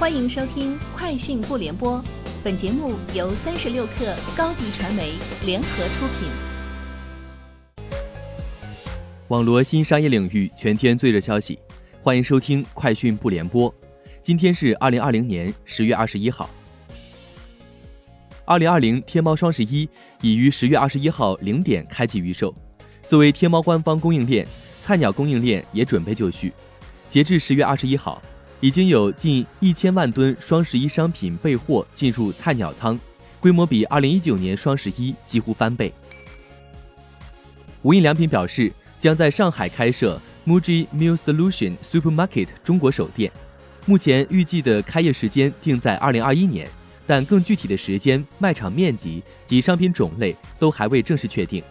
欢迎收听《快讯不联播》，本节目由三十六克高低传媒联合出品。网罗新商业领域全天最热消息，欢迎收听《快讯不联播》。今天是二零二零年十月二十一号。二零二零天猫双十一已于十月二十一号零点开启预售。作为天猫官方供应链，菜鸟供应链也准备就绪。截至十月二十一号。已经有近一千万吨双十一商品备货进入菜鸟仓，规模比二零一九年双十一几乎翻倍。无印良品表示，将在上海开设 Muji Meal Solution Supermarket 中国首店，目前预计的开业时间定在二零二一年，但更具体的时间、卖场面积及商品种类都还未正式确定。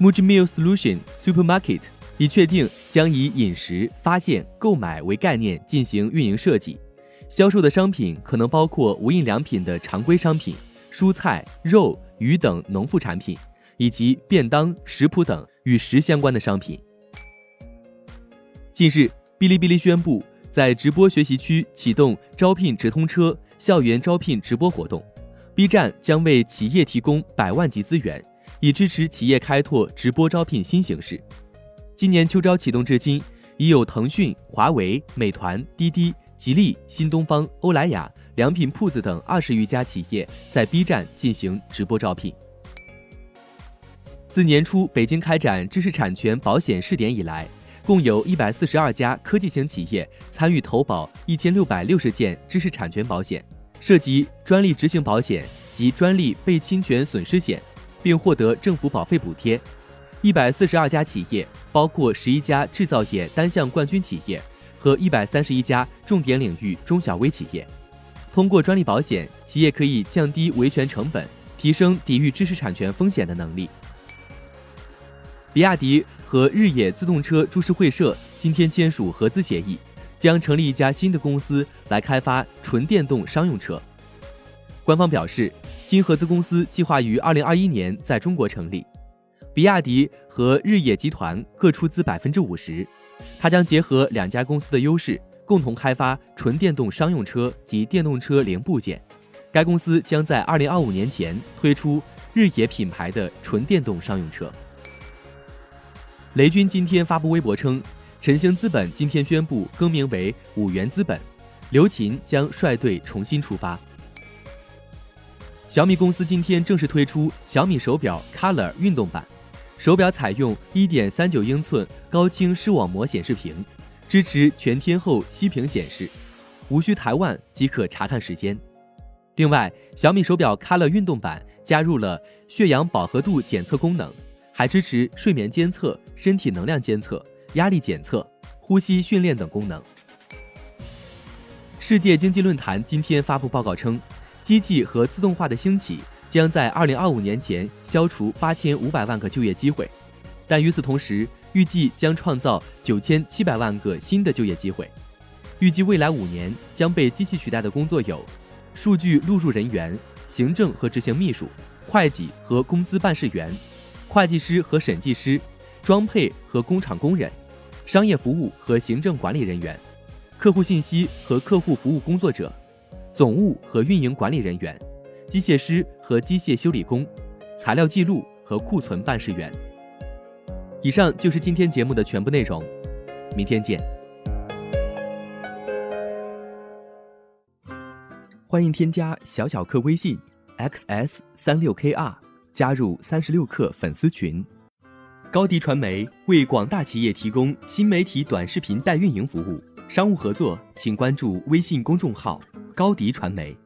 Muji Meal Solution Supermarket。已确定将以饮食发现、购买为概念进行运营设计，销售的商品可能包括无印良品的常规商品、蔬菜、肉、鱼等农副产品，以及便当、食谱等与食相关的商品。近日，哔哩哔哩宣布在直播学习区启动招聘直通车校园招聘直播活动，B 站将为企业提供百万级资源，以支持企业开拓直播招聘新形式。今年秋招启动至今，已有腾讯、华为、美团、滴滴、吉利、新东方、欧莱雅、良品铺子等二十余家企业在 B 站进行直播招聘。自年初北京开展知识产权保险试点以来，共有一百四十二家科技型企业参与投保一千六百六十件知识产权保险，涉及专利执行保险及专利被侵权损失险，并获得政府保费补贴。一百四十二家企业，包括十一家制造业单项冠军企业和一百三十一家重点领域中小微企业。通过专利保险，企业可以降低维权成本，提升抵御知识产权风险的能力。比亚迪和日野自动车株式会社今天签署合资协议，将成立一家新的公司来开发纯电动商用车。官方表示，新合资公司计划于二零二一年在中国成立。比亚迪和日野集团各出资百分之五十，它将结合两家公司的优势，共同开发纯电动商用车及电动车零部件。该公司将在二零二五年前推出日野品牌的纯电动商用车。雷军今天发布微博称，晨星资本今天宣布更名为五元资本，刘勤将率队重新出发。小米公司今天正式推出小米手表 Color 运动版。手表采用1.39英寸高清视网膜显示屏，支持全天候息屏显示，无需抬腕即可查看时间。另外，小米手表 Color 运动版加入了血氧饱和度检测功能，还支持睡眠监测、身体能量监测、压力检测、呼吸训练等功能。世界经济论坛今天发布报告称，机器和自动化的兴起。将在二零二五年前消除八千五百万个就业机会，但与此同时，预计将创造九千七百万个新的就业机会。预计未来五年将被机器取代的工作有：数据录入人员、行政和执行秘书、会计和工资办事员、会计师和审计师、装配和工厂工人、商业服务和行政管理人员、客户信息和客户服务工作者、总务和运营管理人员。机械师和机械修理工，材料记录和库存办事员。以上就是今天节目的全部内容，明天见。欢迎添加小小客微信 xs 三六 kr，加入三十六课粉丝群。高迪传媒为广大企业提供新媒体短视频代运营服务，商务合作请关注微信公众号高迪传媒。